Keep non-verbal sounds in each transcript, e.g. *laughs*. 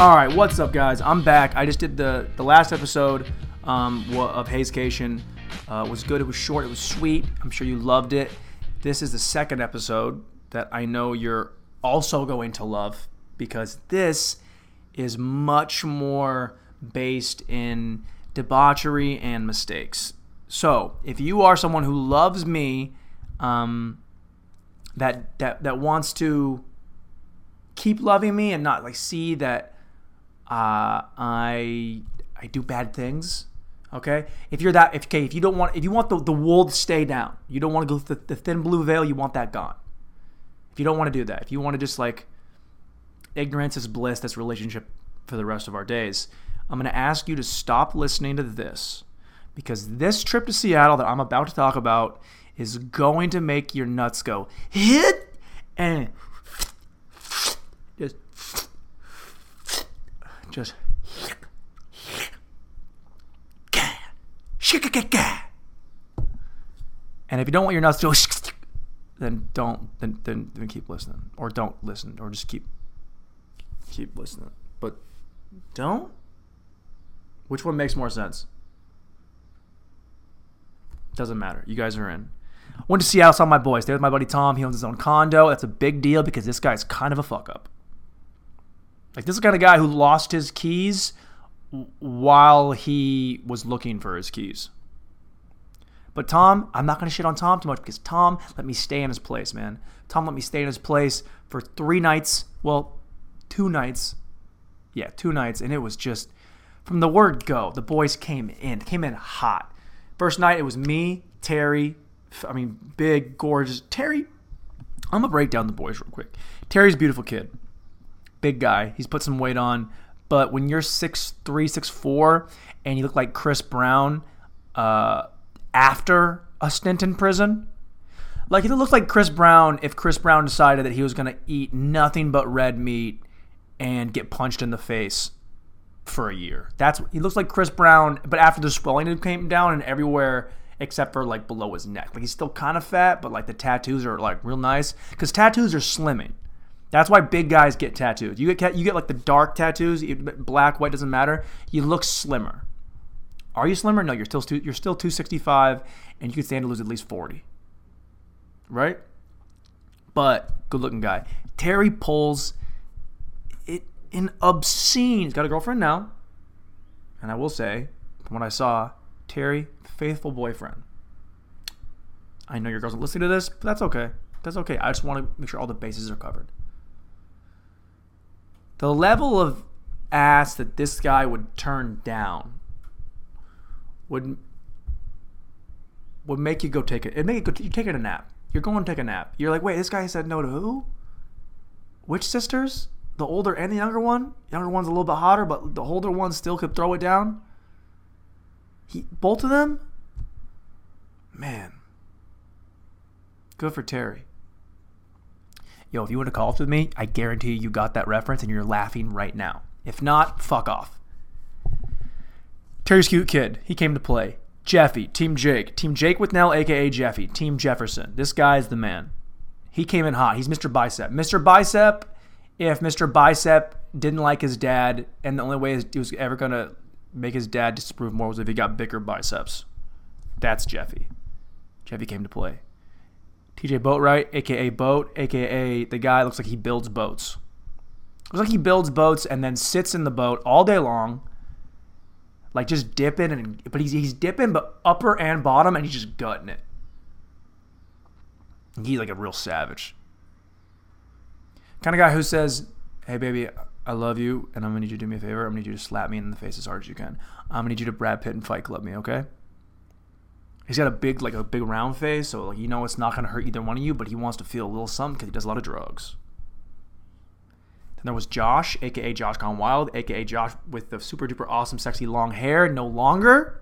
All right, what's up, guys? I'm back. I just did the the last episode um, of Hazecation. Uh, was good. It was short. It was sweet. I'm sure you loved it. This is the second episode that I know you're also going to love because this is much more based in debauchery and mistakes. So, if you are someone who loves me, um, that that that wants to keep loving me and not like see that uh, I I do bad things. Okay, if you're that, if okay, if you don't want, if you want the, the wool to stay down, you don't want to go the, the thin blue veil, you want that gone. If you don't want to do that, if you want to just like ignorance is bliss, that's relationship for the rest of our days. I'm going to ask you to stop listening to this because this trip to Seattle that I'm about to talk about is going to make your nuts go hit and just just and if you don't want your nuts to go *laughs* then don't then, then then keep listening. Or don't listen. Or just keep keep listening. But don't? Which one makes more sense? Doesn't matter. You guys are in. Went to seattle saw my boys. There with my buddy tom. He owns his own condo. That's a big deal because this guy's kind of a fuck up like this is kind of guy who lost his keys while he was looking for his keys but Tom, I'm not going to shit on Tom too much because Tom let me stay in his place, man. Tom let me stay in his place for three nights. Well, two nights. Yeah, two nights. And it was just from the word go, the boys came in, came in hot. First night, it was me, Terry. I mean, big, gorgeous. Terry, I'm going to break down the boys real quick. Terry's beautiful kid. Big guy. He's put some weight on. But when you're 6'3, 6'4, and you look like Chris Brown, uh, after a stint in prison. Like it looks like Chris Brown if Chris Brown decided that he was going to eat nothing but red meat and get punched in the face for a year. That's he looks like Chris Brown, but after the swelling came down and everywhere except for like below his neck. Like he's still kind of fat, but like the tattoos are like real nice because tattoos are slimming. That's why big guys get tattoos. You get you get like the dark tattoos, black, white doesn't matter. You look slimmer. Are you slimmer? No, you're still you're still 265, and you can stand to lose at least 40. Right? But good looking guy. Terry pulls it in obscene. He's got a girlfriend now, and I will say, from what I saw, Terry faithful boyfriend. I know your girls are listening to this, but that's okay. That's okay. I just want to make sure all the bases are covered. The level of ass that this guy would turn down would would make you go take it. It make you go. You taking a nap. You're going to take a nap. You're like, wait, this guy said no to who? Which sisters? The older and the younger one. Younger one's a little bit hotter, but the older one still could throw it down. He, both of them. Man, good for Terry. Yo, if you would have called with me, I guarantee you got that reference and you're laughing right now. If not, fuck off. Terry's cute kid. He came to play. Jeffy, Team Jake. Team Jake with Nell, aka Jeffy. Team Jefferson. This guy's the man. He came in hot. He's Mr. Bicep. Mr. Bicep, if Mr. Bicep didn't like his dad, and the only way he was ever going to make his dad disapprove more was if he got bigger biceps. That's Jeffy. Jeffy came to play. TJ Boatwright, aka Boat, aka the guy looks like he builds boats. Looks like he builds boats and then sits in the boat all day long like just dipping and but he's he's dipping but upper and bottom and he's just gutting it. He's like a real savage. Kind of guy who says, "Hey baby, I love you, and I'm gonna need you to do me a favor. I'm gonna need you to slap me in the face as hard as you can. I'm gonna need you to Brad Pitt and Fight Club me, okay?" He's got a big like a big round face, so like you know it's not gonna hurt either one of you, but he wants to feel a little something because he does a lot of drugs. Then there was Josh, aka Josh Gone Wild, aka Josh with the super duper awesome, sexy long hair. No longer.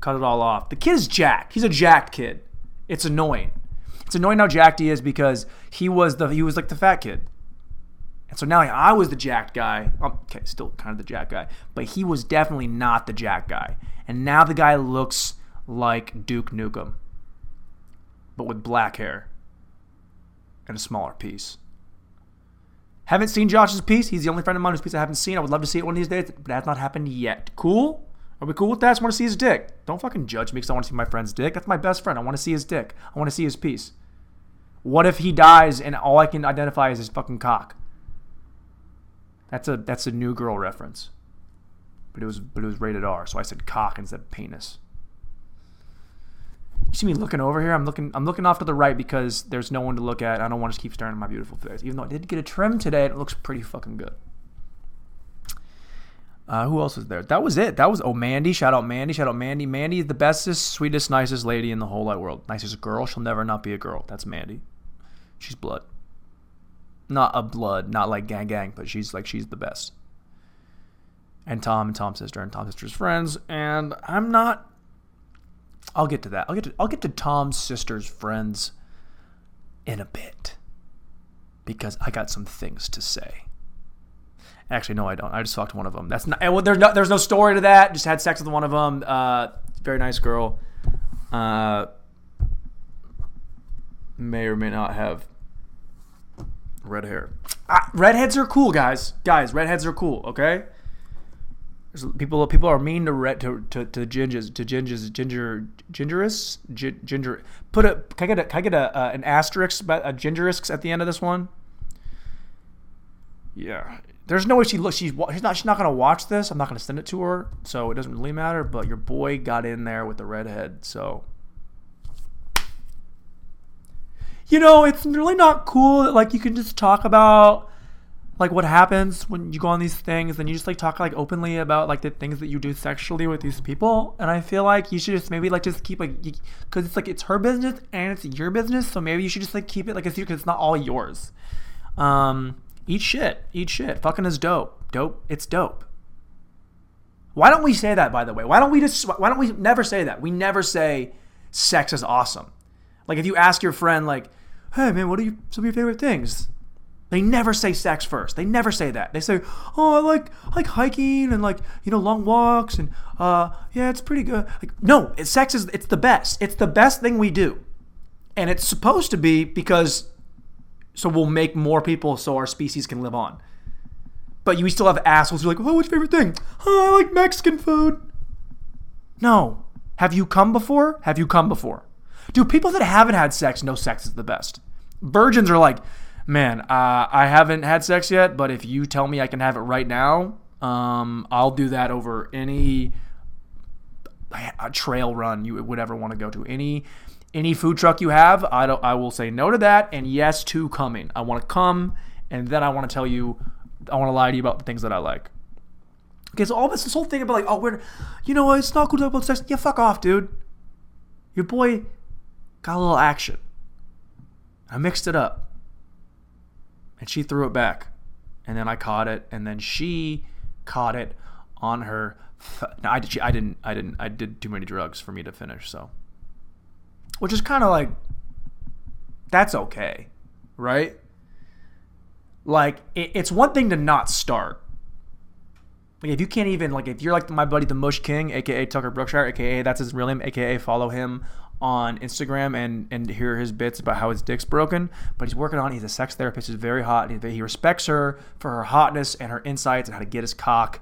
Cut it all off. The kid is jacked. He's a jacked kid. It's annoying. It's annoying how jacked he is because he was the he was like the fat kid. And so now like, I was the jacked guy. Um, okay, still kind of the jacked guy, but he was definitely not the jacked guy. And now the guy looks like Duke Nukem, but with black hair and a smaller piece. Haven't seen Josh's piece. He's the only friend of mine whose piece I haven't seen. I would love to see it one of these days, but that's not happened yet. Cool? Are we cool with that? I just want to see his dick. Don't fucking judge me because I want to see my friend's dick. That's my best friend. I want to see his dick. I want to see his piece. What if he dies and all I can identify is his fucking cock? That's a that's a new girl reference. But it was but it was rated R, so I said cock instead of penis. You see me looking over here? I'm looking I'm looking off to the right because there's no one to look at. I don't want to just keep staring at my beautiful face. Even though I did get a trim today, it looks pretty fucking good. Uh, who else was there? That was it. That was oh Mandy. Shout out Mandy. Shout out Mandy. Mandy is the bestest, sweetest, nicest lady in the whole world. Nicest girl. She'll never not be a girl. That's Mandy. She's blood. Not a blood, not like gang gang, but she's like she's the best. And Tom and Tom's sister and Tom's sister's friends. And I'm not. I'll get to that. I'll get to I'll get to Tom's sister's friends in a bit because I got some things to say. Actually, no, I don't. I just talked to one of them. That's not. Well, there's no. There's no story to that. Just had sex with one of them. Uh, very nice girl. Uh, may or may not have red hair. Ah, redheads are cool, guys. Guys, redheads are cool. Okay. People. People are mean to red to to, to gingers to gingers ginger gingerous ginger. Put a. Can I get a? Can I get a, uh, an asterisk? A gingerisk at the end of this one. Yeah, there's no way she looks. She's she's not she's not gonna watch this. I'm not gonna send it to her, so it doesn't really matter. But your boy got in there with the redhead, so you know it's really not cool. That, like you can just talk about like what happens when you go on these things and you just like talk like openly about like the things that you do sexually with these people and i feel like you should just maybe like just keep like because it's like it's her business and it's your business so maybe you should just like keep it like a secret because it's not all yours um Eat shit. Eat shit. Fucking is dope. Dope. It's dope. Why don't we say that, by the way? Why don't we just, why don't we never say that? We never say sex is awesome. Like if you ask your friend, like, hey man, what are you, some of your favorite things? They never say sex first. They never say that. They say, "Oh, I like I like hiking and like you know long walks and uh yeah, it's pretty good." Like no, sex is it's the best. It's the best thing we do, and it's supposed to be because so we'll make more people so our species can live on. But you still have assholes who are like, oh, what's your favorite thing? Oh, I like Mexican food. No. Have you come before? Have you come before? Do people that haven't had sex know sex is the best? Virgins are like, man, uh, I haven't had sex yet, but if you tell me I can have it right now, um, I'll do that over any trail run you would ever want to go to. Any any food truck you have, I don't I will say no to that and yes to coming. I want to come and then I want to tell you I want to lie to you about the things that I like. Okay, so all this this whole thing about like, oh, we're you know, it's not cool to talk about sex. Yeah, fuck off, dude. Your boy got a little action. I mixed it up. And she threw it back. And then I caught it, and then she caught it on her. Th- no, I, she, I didn't. I didn't. I did too many drugs for me to finish. So which is kind of like that's okay, right? Like it, it's one thing to not start. Like if you can't even like if you're like my buddy the Mush King, aka Tucker Brookshire, aka that's his real name, aka follow him on Instagram and and hear his bits about how his dick's broken. But he's working on. He's a sex therapist. He's very hot. He, he respects her for her hotness and her insights and how to get his cock.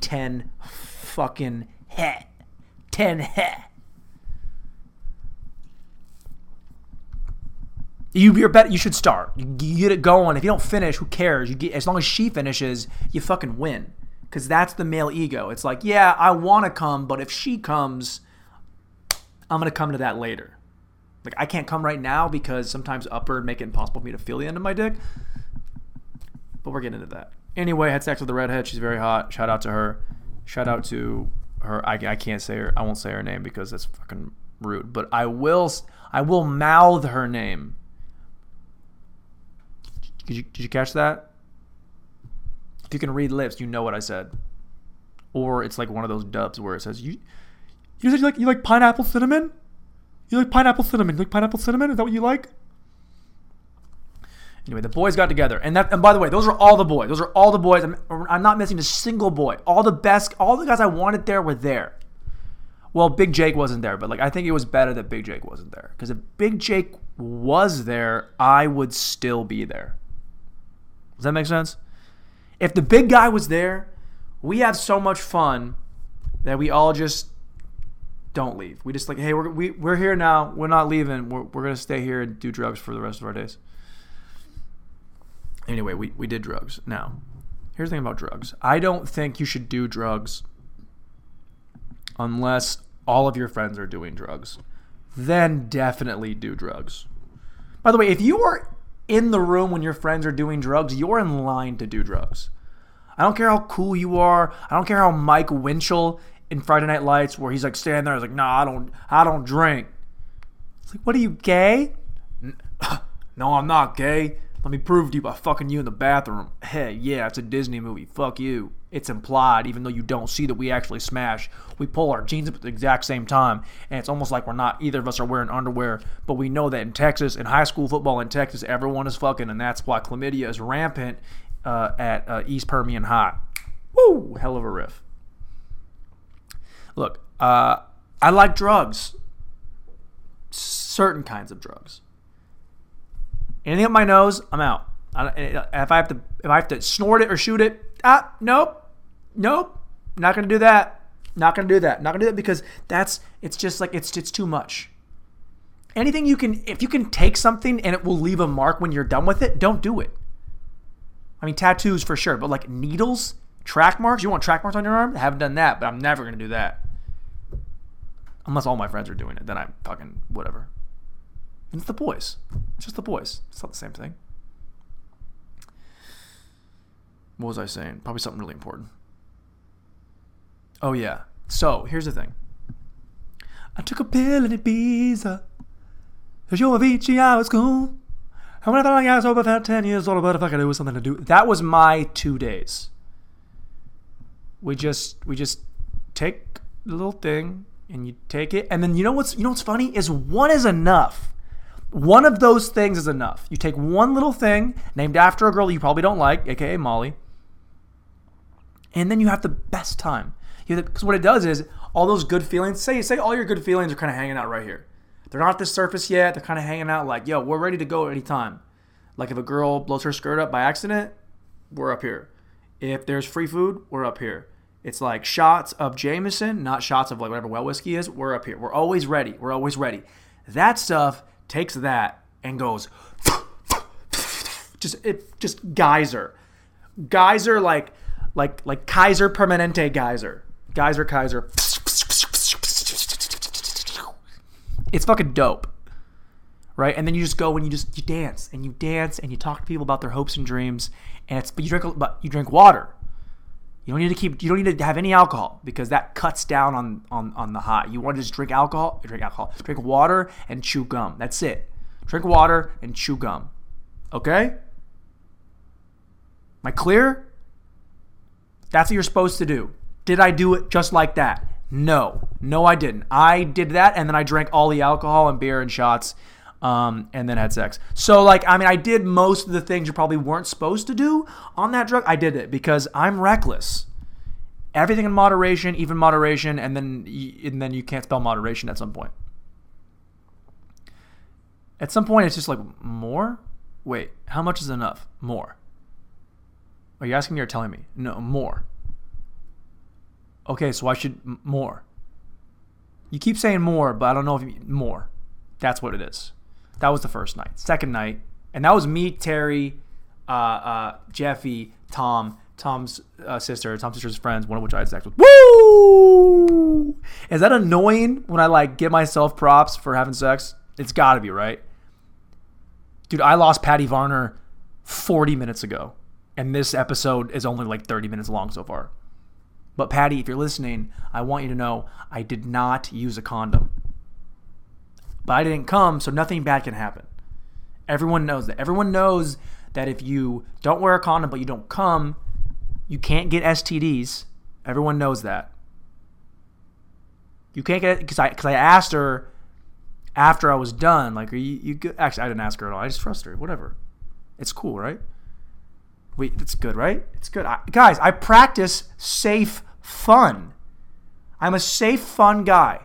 Ten fucking het. Ten het. You you're bet you should start. You get it going. If you don't finish, who cares? You get as long as she finishes, you fucking win. Cause that's the male ego. It's like, yeah, I want to come, but if she comes, I'm gonna come to that later. Like I can't come right now because sometimes upper make it impossible for me to feel the end of my dick. But we're getting into that. Anyway, had sex with the redhead. She's very hot. Shout out to her. Shout out to her. I, I can't say her. I won't say her name because that's fucking rude. But I will. I will mouth her name did you, did you catch that? If you can read lips, you know what I said. Or it's like one of those dubs where it says you you said you like you like pineapple cinnamon? You like pineapple cinnamon? You like pineapple cinnamon? Is that what you like? Anyway, the boys got together, and that and by the way, those are all the boys. Those are all the boys. I'm, I'm not missing a single boy. All the best, all the guys I wanted there were there. Well, Big Jake wasn't there, but like I think it was better that Big Jake wasn't there because if Big Jake was there, I would still be there. Does that make sense? If the big guy was there, we have so much fun that we all just don't leave. We just like, hey, we're, we, we're here now. We're not leaving. We're, we're going to stay here and do drugs for the rest of our days. Anyway, we, we did drugs. Now, here's the thing about drugs I don't think you should do drugs unless all of your friends are doing drugs. Then definitely do drugs. By the way, if you are in the room when your friends are doing drugs, you're in line to do drugs. I don't care how cool you are. I don't care how Mike Winchell in Friday Night Lights, where he's like standing there, he's like, "Nah, I don't, I don't drink." It's like, what are you gay? *laughs* No, I'm not gay. Let me prove to you by fucking you in the bathroom. Hey, yeah, it's a Disney movie. Fuck you. It's implied, even though you don't see that we actually smash. We pull our jeans up at the exact same time, and it's almost like we're not either of us are wearing underwear. But we know that in Texas, in high school football in Texas, everyone is fucking, and that's why chlamydia is rampant uh, at uh, East Permian High. Woo! Hell of a riff. Look, uh, I like drugs. Certain kinds of drugs. Anything up my nose, I'm out. if I have to, if I have to snort it or shoot it, ah, nope, nope, not gonna do that. Not gonna do that. Not gonna do that because that's it's just like it's it's too much. Anything you can, if you can take something and it will leave a mark when you're done with it, don't do it. I mean, tattoos for sure, but like needles, track marks. You want track marks on your arm? I haven't done that, but I'm never gonna do that. Unless all my friends are doing it, then I'm fucking whatever. It's the boys. It's just the boys. It's not the same thing. What was I saying? Probably something really important. Oh, yeah. So, here's the thing. I took a pill in Ibiza. Cause you're Avicii, I was cool. And when I thought I was over about 10 years old, but if I could do something to do. That was my two days. We just, we just take the little thing and you take it. And then you know what's, you know what's funny? Is one is enough. One of those things is enough. You take one little thing named after a girl you probably don't like, aka Molly, and then you have the best time. Because what it does is all those good feelings. Say say all your good feelings are kind of hanging out right here. They're not at the surface yet. They're kind of hanging out like, yo, we're ready to go at any time. Like if a girl blows her skirt up by accident, we're up here. If there's free food, we're up here. It's like shots of Jameson, not shots of like whatever well whiskey is. We're up here. We're always ready. We're always ready. That stuff takes that and goes just it just geyser geyser like like like kaiser permanente geyser geyser kaiser it's fucking dope right and then you just go and you just you dance and you dance and you talk to people about their hopes and dreams and it's but you drink but you drink water you don't need to keep. You don't need to have any alcohol because that cuts down on on on the high. You want to just drink alcohol. Drink alcohol. Drink water and chew gum. That's it. Drink water and chew gum. Okay. Am I clear? That's what you're supposed to do. Did I do it just like that? No. No, I didn't. I did that and then I drank all the alcohol and beer and shots um, and then had sex. So, like, I mean, I did most of the things you probably weren't supposed to do on that drug. I did it because I'm reckless. Everything in moderation, even moderation, and then and then you can't spell moderation at some point. At some point, it's just like more. Wait, how much is enough? More. Are you asking me or telling me? No, more. Okay, so I should more. You keep saying more, but I don't know if you more. That's what it is. That was the first night. Second night, and that was me, Terry, uh, uh, Jeffy, Tom, Tom's uh, sister, Tom's sister's friends, one of which I had sex with. Woo! Is that annoying when I like give myself props for having sex? It's got to be right, dude. I lost Patty Varner 40 minutes ago, and this episode is only like 30 minutes long so far. But Patty, if you're listening, I want you to know I did not use a condom. But I didn't come, so nothing bad can happen. Everyone knows that. Everyone knows that if you don't wear a condom but you don't come, you can't get STDs. Everyone knows that. You can't get because I because I asked her after I was done, like, are you, you good? Actually, I didn't ask her at all. I just trust her. Whatever. It's cool, right? Wait, it's good, right? It's good. I, guys, I practice safe fun. I'm a safe, fun guy.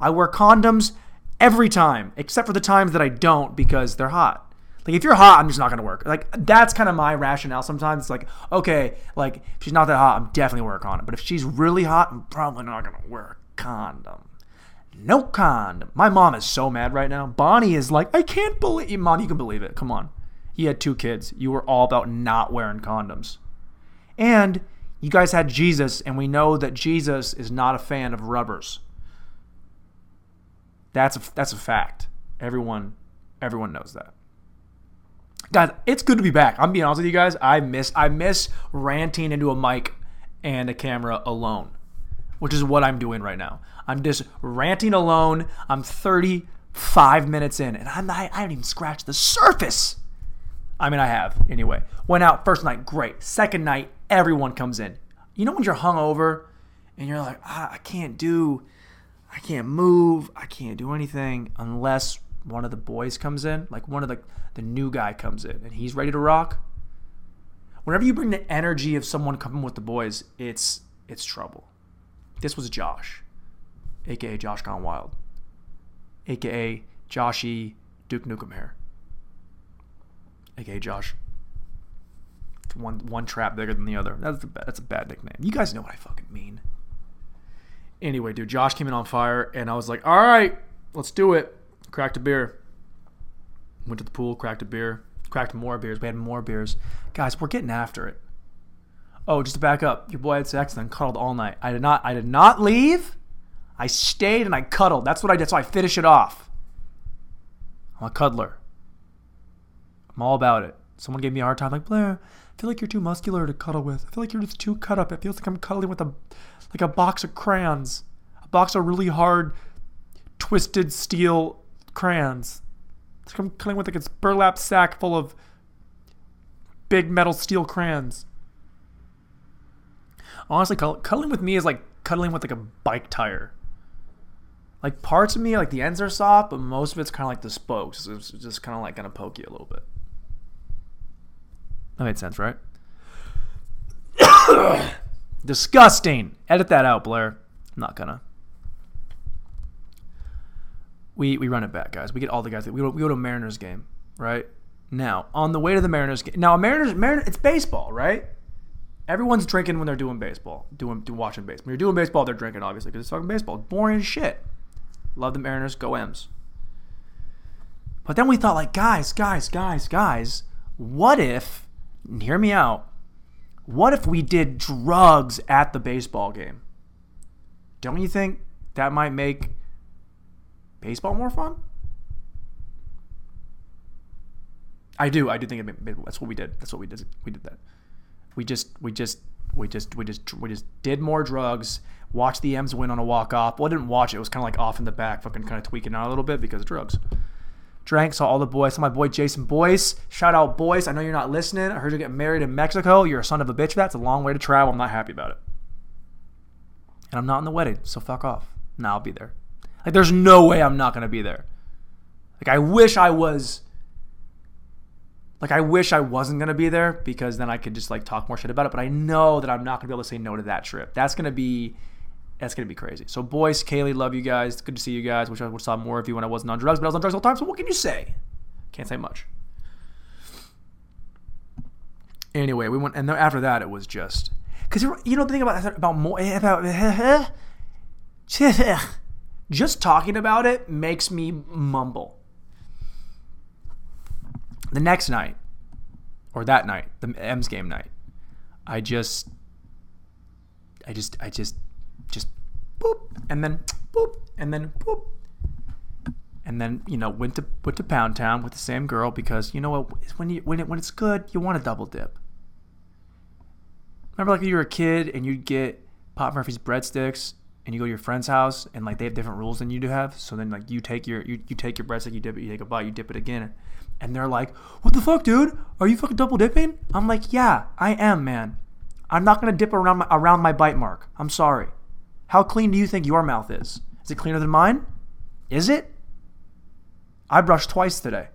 I wear condoms every time, except for the times that I don't because they're hot. Like if you're hot, I'm just not gonna work. Like that's kind of my rationale. Sometimes it's like, okay, like if she's not that hot, I'm definitely work on it. But if she's really hot, I'm probably not gonna wear a condom. No condom. My mom is so mad right now. Bonnie is like, I can't believe, mom, you can believe it. Come on. You had two kids. You were all about not wearing condoms. And you guys had Jesus, and we know that Jesus is not a fan of rubbers. That's a, that's a fact. Everyone everyone knows that. Guys, it's good to be back. I'm being honest with you guys. I miss I miss ranting into a mic and a camera alone, which is what I'm doing right now. I'm just ranting alone. I'm 35 minutes in, and I'm I, I haven't even scratched the surface. I mean, I have anyway. Went out first night, great. Second night, everyone comes in. You know when you're hungover and you're like, ah, I can't do I can't move, I can't do anything unless one of the boys comes in, like one of the the new guy comes in and he's ready to rock. Whenever you bring the energy of someone coming with the boys, it's it's trouble. This was Josh, aka Josh Gone Wild, aka Joshy Duke Nukem Hair, aka Josh. One one trap bigger than the other. That's a that's a bad nickname. You guys know what I fucking mean. Anyway, dude, Josh came in on fire, and I was like, all right, let's do it. Cracked a beer. Went to the pool, cracked a beer, cracked more beers. We had more beers. Guys, we're getting after it. Oh, just to back up, your boy had sex and then cuddled all night. I did not I did not leave. I stayed and I cuddled. That's what I did. So I finish it off. I'm a cuddler. I'm all about it. Someone gave me a hard time, like Blair. I feel like you're too muscular to cuddle with. I feel like you're just too cut up. It feels like I'm cuddling with a like a box of crayons, a box of really hard, twisted steel crayons. It's like I'm cuddling with like a burlap sack full of big metal steel crayons. Honestly, cuddling with me is like cuddling with like a bike tire. Like parts of me, like the ends are soft, but most of it's kind of like the spokes. It's just kind of like gonna poke you a little bit. That made sense, right? *coughs* Disgusting. Edit that out, Blair. I'm not gonna. We we run it back, guys. We get all the guys. We go, we go to a Mariners game, right? Now on the way to the Mariners game. Now Mariners, Mariners, it's baseball, right? Everyone's drinking when they're doing baseball, doing, doing watching baseball. When you're doing baseball, they're drinking obviously because it's fucking baseball. Boring shit. Love the Mariners. Go M's. But then we thought, like, guys, guys, guys, guys, what if? Hear me out what if we did drugs at the baseball game? Don't you think that might make baseball more fun? I do. I do think it made, that's what we did. That's what we did. We did that. We just, we just, we just, we just, we just did more drugs. Watched the M's win on a walk off. Well, I didn't watch it. It was kind of like off in the back, fucking kind of tweaking out a little bit because of drugs drank, saw all the boys. Saw my boy Jason Boyce. Shout out Boyce. I know you're not listening. I heard you get married in Mexico. You're a son of a bitch. That's a long way to travel. I'm not happy about it. And I'm not in the wedding, so fuck off. Now I'll be there. Like there's no way I'm not gonna be there. Like I wish I was. Like I wish I wasn't gonna be there because then I could just like talk more shit about it. But I know that I'm not gonna be able to say no to that trip. That's gonna be that's gonna be crazy. So, boys, Kaylee, love you guys. Good to see you guys. Wish I would saw more of you when I wasn't on drugs, but I was on drugs all the time. So, what can you say? Can't say much. Anyway, we went, and then after that, it was just because you know the thing about about more eh, about eh, eh, *laughs* just talking about it makes me mumble. The next night, or that night, the M's game night, I just, I just, I just boop, and then boop, and then boop, and then you know went to went to Pound Town with the same girl because you know what when you when it when it's good you want to double dip. Remember like you were a kid and you'd get Papa Murphy's breadsticks and you go to your friend's house and like they have different rules than you do have. So then like you take your you, you take your breadstick, you dip it, you take a bite, you dip it again, and they're like, "What the fuck, dude? Are you fucking double dipping?" I'm like, "Yeah, I am, man. I'm not gonna dip around my, around my bite mark. I'm sorry." How clean do you think your mouth is? Is it cleaner than mine? Is it? I brushed twice today.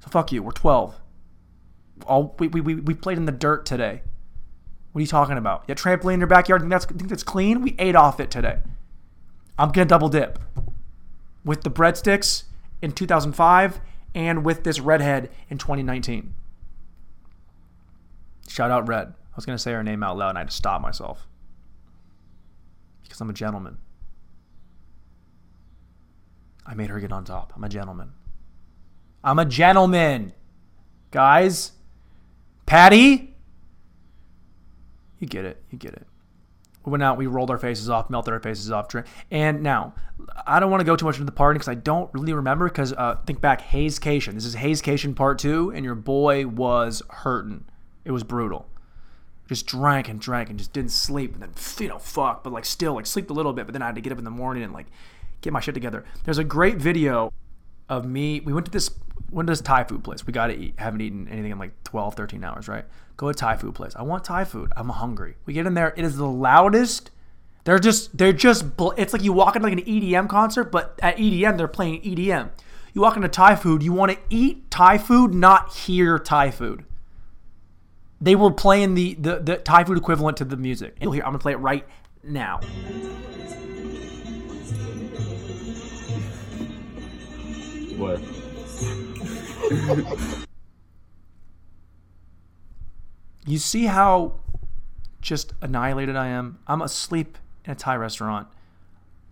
So fuck you. We're 12. All we, we, we played in the dirt today. What are you talking about? You trampoline in your backyard? Think that's think that's clean? We ate off it today. I'm gonna double dip with the breadsticks in 2005 and with this redhead in 2019. Shout out Red. I was gonna say her name out loud and I had to stop myself because I'm a gentleman. I made her get on top. I'm a gentleman. I'm a gentleman. Guys, Patty, you get it. You get it. We went out, we rolled our faces off, melted our faces off. And now, I don't want to go too much into the party because I don't really remember. Because uh, think back, Hazecation. This is Hazecation part two, and your boy was hurting. It was brutal. Just drank and drank and just didn't sleep, and then you know, fuck, but like still like sleep a little bit. But then I had to get up in the morning and like get my shit together. There's a great video of me. We went to this went to this Thai food place. We got to eat. Haven't eaten anything in like 12, 13 hours, right? Go to Thai food place. I want Thai food. I'm hungry. We get in there. It is the loudest. They're just they're just it's like you walk into like an EDM concert, but at EDM they're playing EDM. You walk into Thai food, you want to eat Thai food, not hear Thai food. They were playing the, the, the Thai food equivalent to the music. You'll hear, I'm gonna play it right now. What? *laughs* you see how just annihilated I am? I'm asleep in a Thai restaurant,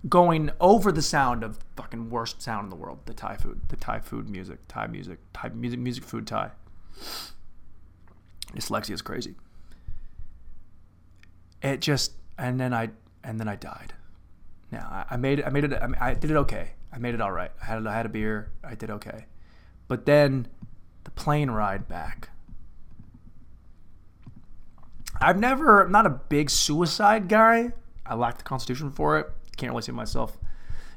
going over the sound of fucking worst sound in the world, the Thai food, the Thai food music, Thai music, Thai music, music, food, Thai. Dyslexia is crazy. It just, and then I, and then I died. Now I, made it. I made it. I, did it okay. I made it all right. I had I had a beer. I did okay. But then the plane ride back. I've never I'm not a big suicide guy. I lack the constitution for it. Can't really see myself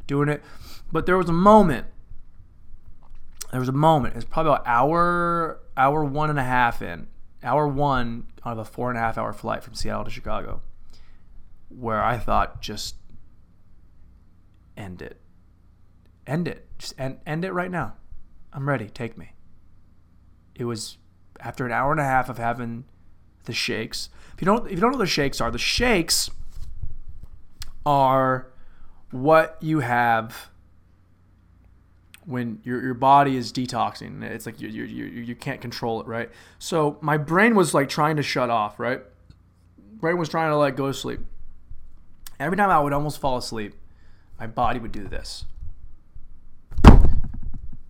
doing it. But there was a moment. There was a moment. It's probably about hour hour one and a half in. Hour one of a four and a half hour flight from Seattle to Chicago. Where I thought just end it. End it. Just end, end it right now. I'm ready. Take me. It was after an hour and a half of having the shakes. If you don't if you don't know what the shakes are, the shakes are what you have when your, your body is detoxing. It's like you, you, you, you can't control it, right? So my brain was like trying to shut off, right? Brain was trying to like go to sleep. Every time I would almost fall asleep, my body would do this.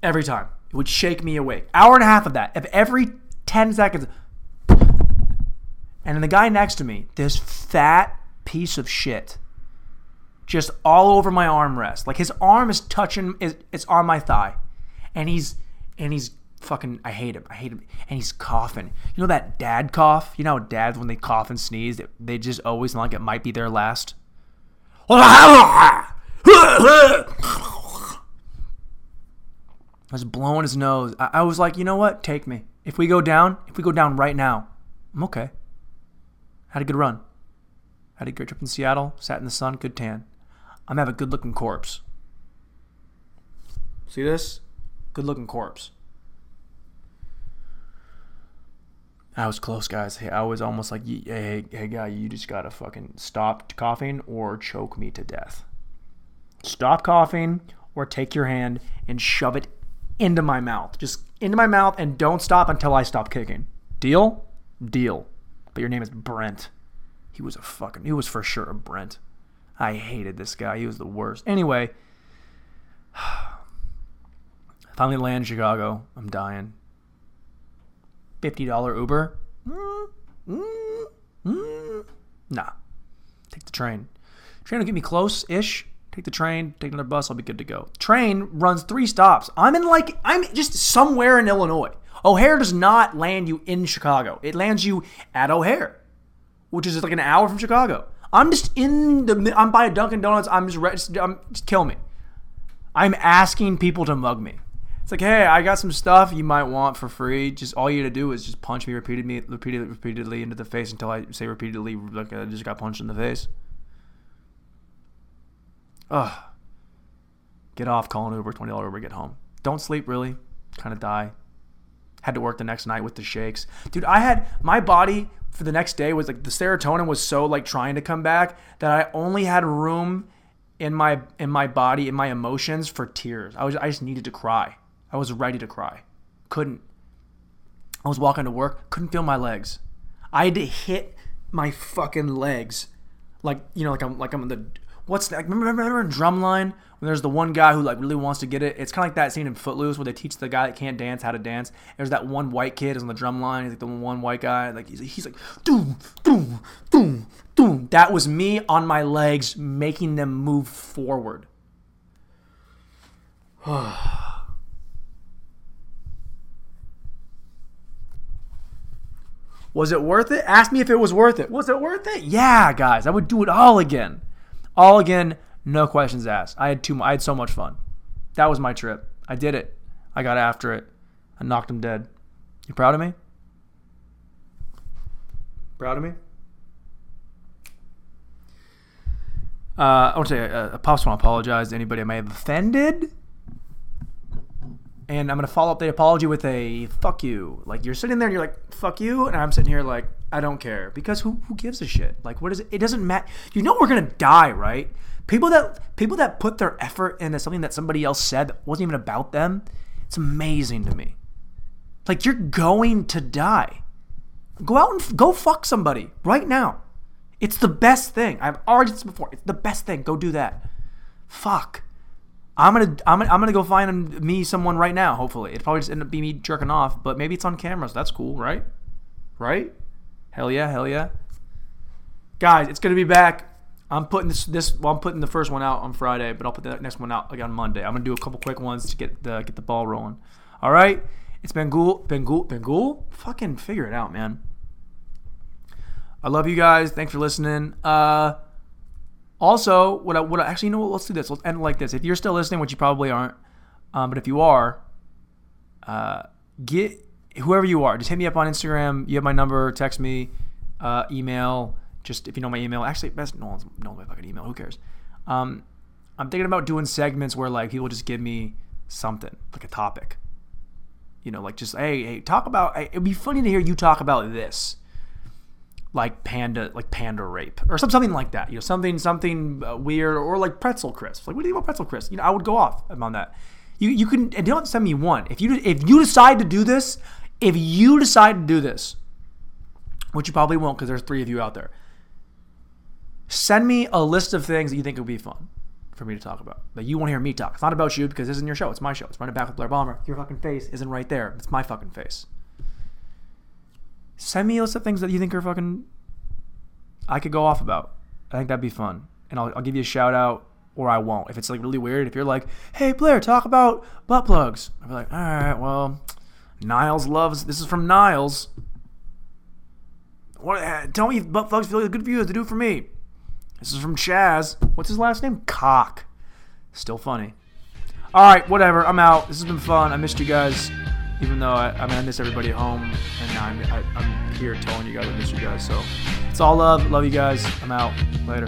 Every time. It would shake me awake. Hour and a half of that. If every 10 seconds. And then the guy next to me, this fat piece of shit, just all over my armrest. Like his arm is touching, it's on my thigh. And he's, and he's fucking, I hate him. I hate him. And he's coughing. You know that dad cough? You know dads, when they cough and sneeze, they just always like it might be their last? I was blowing his nose. I, I, was like, you know what? Take me. If we go down, if we go down right now, I'm okay. Had a good run. Had a great trip in Seattle. Sat in the sun. Good tan. I'm have a good looking corpse. See this? Good looking corpse. I was close, guys. Hey, I was almost like, hey, hey, hey, guy, you just gotta fucking stop coughing or choke me to death. Stop coughing or take your hand and shove it into my mouth. Just into my mouth and don't stop until I stop kicking. Deal? Deal. But your name is Brent. He was a fucking, he was for sure a Brent. I hated this guy. He was the worst. Anyway, *sighs* finally land in Chicago. I'm dying. $50 Uber? Mm, mm, mm. Nah. Take the train. Train will get me close ish take the train, take another bus, I'll be good to go. Train runs three stops. I'm in like, I'm just somewhere in Illinois. O'Hare does not land you in Chicago, it lands you at O'Hare, which is like an hour from Chicago. I'm just in the, I'm by a Dunkin' Donuts, I'm just, I'm, just kill me. I'm asking people to mug me. It's like, hey, I got some stuff you might want for free. Just all you to do is just punch me repeatedly, repeatedly, repeatedly into the face until I say repeatedly, like I just got punched in the face. Ugh. Get off, call an Uber, $20 Uber, get home. Don't sleep, really. Kind of die. Had to work the next night with the shakes. Dude, I had my body for the next day was like the serotonin was so like trying to come back that I only had room in my in my body in my emotions for tears. I was I just needed to cry. I was ready to cry. Couldn't. I was walking to work, couldn't feel my legs. I had to hit my fucking legs, like you know, like I'm like I'm in the what's that? Remember, remember in Drumline when there's the one guy who like really wants to get it? It's kind of like that scene in Footloose where they teach the guy that can't dance how to dance. There's that one white kid who's on the drum line. He's like the one white guy. Like he's, he's like doom doom doom doom. That was me on my legs making them move forward. *sighs* Was it worth it? Ask me if it was worth it. Was it worth it? Yeah, guys, I would do it all again. All again, no questions asked. I had too I had so much fun. That was my trip. I did it. I got after it. I knocked him dead. You proud of me? Proud of me? Uh, I want to say, uh, I pops want to apologize to anybody I may have offended. And I'm going to follow up the apology with a fuck you. Like, you're sitting there and you're like, fuck you. And I'm sitting here like, I don't care. Because who, who gives a shit? Like, what is it? It doesn't matter. You know we're to die, right? People that people that put their effort into something that somebody else said that wasn't even about them, it's amazing to me. Like, you're going to die. Go out and f- go fuck somebody right now. It's the best thing. I've said this before. It's the best thing. Go do that. Fuck. I'm gonna I'm gonna, I'm gonna go find me someone right now. Hopefully, it probably just end up being me jerking off, but maybe it's on camera, so that's cool, right? Right? Hell yeah, hell yeah. Guys, it's gonna be back. I'm putting this this well, I'm putting the first one out on Friday, but I'll put the next one out like on Monday. I'm gonna do a couple quick ones to get the get the ball rolling. All right. It's been cool. Been cool. Fucking figure it out, man. I love you guys. Thanks for listening. Uh, also, what I, what I, actually, you know what? Let's do this. Let's end it like this. If you're still listening, which you probably aren't, um, but if you are, uh, get whoever you are, just hit me up on Instagram. You have my number. Text me, uh, email. Just if you know my email. Actually, best no one's knows my fucking email. Who cares? Um, I'm thinking about doing segments where like people just give me something like a topic. You know, like just hey, hey, talk about. It'd be funny to hear you talk about this like panda like panda rape or some, something like that you know something something uh, weird or like pretzel crisps like what do you think about pretzel crisps you know i would go off on that you you can and don't send me one if you if you decide to do this if you decide to do this which you probably won't because there's three of you out there send me a list of things that you think would be fun for me to talk about that you want to hear me talk it's not about you because this isn't your show it's my show it's running back with blair bomber your fucking face isn't right there it's my fucking face send me a list of things that you think are fucking I could go off about. I think that'd be fun. And I'll, I'll give you a shout out or I won't. If it's like really weird, if you're like, hey Blair, talk about butt plugs. I'll be like, all right, well, Niles loves this is from Niles. What uh, tell me butt plugs feel good for as they do for me. This is from Chaz. What's his last name? Cock. Still funny. Alright, whatever. I'm out. This has been fun. I missed you guys even though I, I mean I miss everybody at home, and I'm, I, am i am here telling you guys I miss you guys. So it's all love. Love you guys. I'm out. Later.